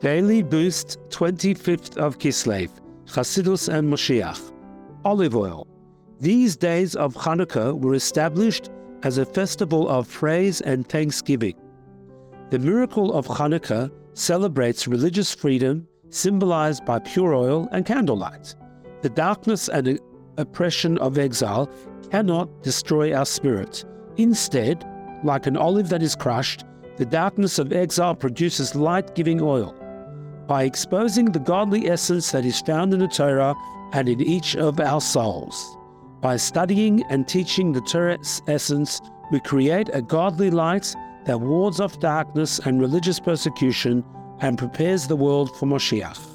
Daily Boost 25th of Kislev, Chassidus and Moshiach. Olive oil. These days of Hanukkah were established as a festival of praise and thanksgiving. The miracle of Hanukkah celebrates religious freedom symbolized by pure oil and candlelight. The darkness and oppression of exile cannot destroy our spirit. Instead, like an olive that is crushed, the darkness of exile produces light giving oil by exposing the godly essence that is found in the Torah and in each of our souls. By studying and teaching the Torah's essence, we create a godly light that wards off darkness and religious persecution and prepares the world for Moshiach.